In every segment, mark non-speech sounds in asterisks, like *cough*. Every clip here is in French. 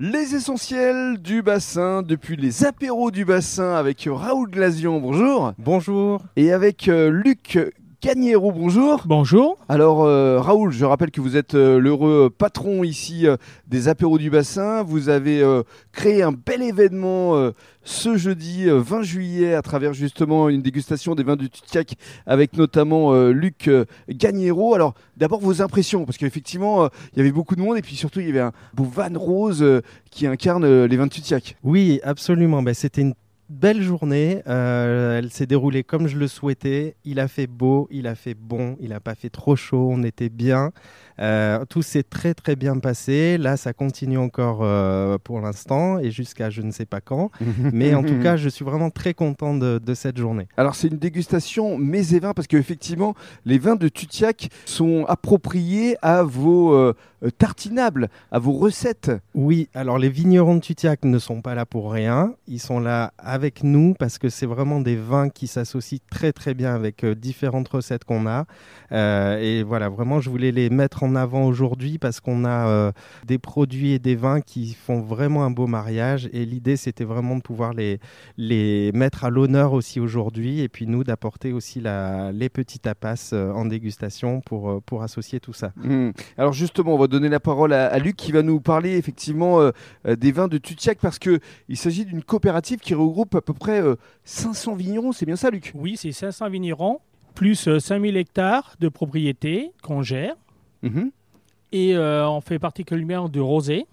Les essentiels du bassin, depuis les apéros du bassin avec Raoul Glazion, bonjour. Bonjour. Et avec euh, Luc Cagnero, bonjour. Bonjour. Alors euh, Raoul, je rappelle que vous êtes euh, l'heureux patron ici euh, des apéros du bassin. Vous avez euh, créé un bel événement euh, ce jeudi euh, 20 juillet à travers justement une dégustation des vins du Tutiac avec notamment euh, Luc euh, Gagnero. Alors d'abord vos impressions, parce qu'effectivement euh, il y avait beaucoup de monde et puis surtout il y avait un beau van rose euh, qui incarne euh, les vins de Tutiac. Oui, absolument. Ben, C'était une belle journée. Euh, elle s'est déroulée comme je le souhaitais. Il a fait beau, il a fait bon, il n'a pas fait trop chaud, on était bien. Euh, tout s'est très très bien passé. Là, ça continue encore euh, pour l'instant et jusqu'à je ne sais pas quand. *laughs* Mais en tout cas, je suis vraiment très content de, de cette journée. Alors c'est une dégustation mets et vins parce qu'effectivement les vins de Tutiac sont appropriés à vos tartinables, à vos recettes. Oui, alors les vignerons de Tutiac ne sont pas là pour rien. Ils sont là avec nous parce que c'est vraiment des vins qui s'associent très très bien avec euh, différentes recettes qu'on a. Euh, et voilà, vraiment, je voulais les mettre en avant aujourd'hui parce qu'on a euh, des produits et des vins qui font vraiment un beau mariage. Et l'idée, c'était vraiment de pouvoir les, les mettre à l'honneur aussi aujourd'hui. Et puis nous, d'apporter aussi la, les petits tapas euh, en dégustation pour, euh, pour associer tout ça. Hmm. Alors justement, on va donner la parole à, à Luc qui va nous parler effectivement euh, euh, des vins de Tutiac parce que il s'agit d'une coopérative qui regroupe à peu près euh, 500 vignerons. C'est bien ça, Luc? Oui, c'est 500 vignerons, plus euh, 5000 hectares de propriétés qu'on gère. Mhm. Et euh, on fait particulièrement du rosé,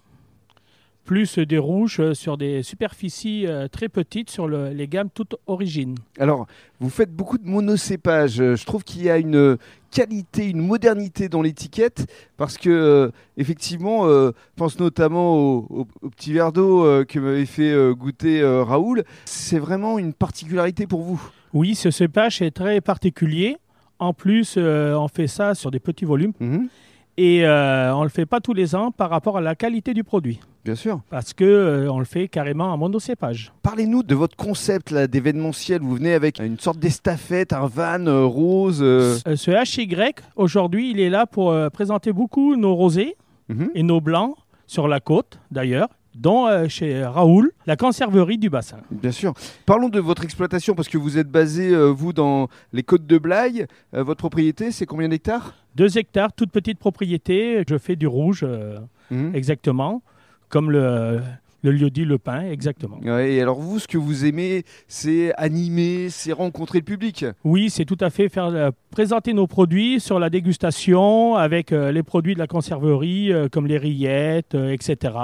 plus des rouges euh, sur des superficies euh, très petites sur le- les gammes toutes origines. Alors, vous faites beaucoup de monocépage. Euh, Je trouve qu'il y a une qualité, une modernité dans l'étiquette parce que, euh, effectivement, euh, pense notamment au, au- au petit verre d'eau euh, que m'avait fait goûter Raoul. C'est vraiment une particularité pour vous? Oui, ce cépage est très particulier. En plus, on fait ça sur des petits volumes Mhm. Et euh, on ne le fait pas tous les ans par rapport à la qualité du produit. Bien sûr. Parce que euh, on le fait carrément en monocépage. Parlez-nous de votre concept d'événementiel. Vous venez avec une sorte d'estafette, un van euh, rose. euh, Euh, Ce HY, aujourd'hui, il est là pour présenter beaucoup nos rosés mhm. et nos blancs sur la côte, d'ailleurs, dont euh, chez Raoul, la conserverie du bassin. Bien sûr. Parlons de votre exploitation parce que vous êtes basé, euh, vous, dans les côtes de Blaye. Euh, votre propriété, c'est combien d'hectares? Deux hectares, toute petite propriété. Je fais du rouge, euh, Mhm. exactement, comme le, le lieu dit le pain, exactement. Ouais, et alors vous, ce que vous aimez, c'est animer, c'est rencontrer le public? Oui, c'est tout à fait faire euh, présenter nos produits sur la dégustation avec euh, les produits de la conserverie, euh, comme les rillettes, euh, etc.,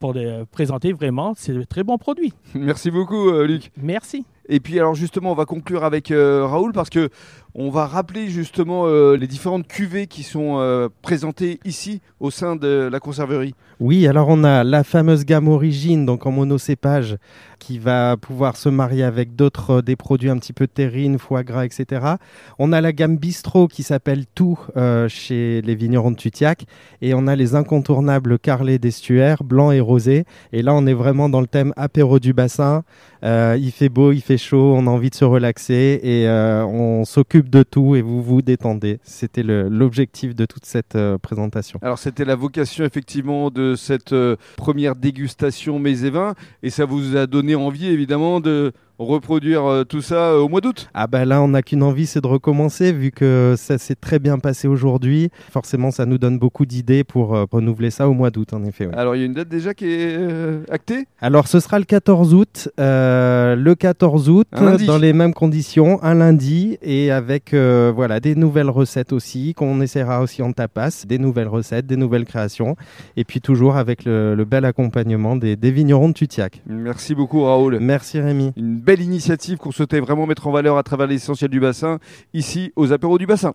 pour présenter vraiment ces très bons produits. Merci beaucoup, euh, Luc. Merci. Et puis alors justement, on va conclure avec euh, Raoul parce que on va rappeler justement euh, les différentes cuvées qui sont euh, présentées ici au sein de la conserverie. Oui, alors on a la fameuse gamme origine, donc en monocépage, qui va pouvoir se marier avec d'autres des produits un petit peu terrine, foie gras, etc. On a la gamme bistrot qui s'appelle Tout chez les vignerons de Tutiac, et on a les incontournables Carlet d'Estuaire, blanc et rosé. Et là, on est vraiment dans le thème apéro du bassin. Euh, il fait beau, il fait chaud, on a envie de se relaxer et euh, on s'occupe de tout et vous vous détendez. C'était l'objectif de toute cette euh, présentation. Alors c'était la vocation effectivement de cette première dégustation mets et vins et ça vous a donné envie évidemment de reproduire euh, tout ça euh, au mois d'août. Ah bah là, on n'a qu'une envie, c'est de recommencer, vu que ça s'est très bien passé aujourd'hui. Forcément, ça nous donne beaucoup d'idées pour euh, renouveler ça au mois d'août, en effet. ouais. Alors il y a une date déjà qui est euh, actée? Alors, ce sera le 14 août. euh, le 14 août, dans les mêmes conditions, un lundi, et avec voilà des nouvelles recettes aussi, qu'on essaiera aussi en tapas, des nouvelles recettes, des nouvelles créations, et puis toujours avec le, le bel accompagnement des, des vignerons de Tutiac. Merci beaucoup Raoul. Merci Rémi. Une belle initiative qu'on souhaitait vraiment mettre en valeur à travers l'essentiel du bassin ici aux apéros du bassin.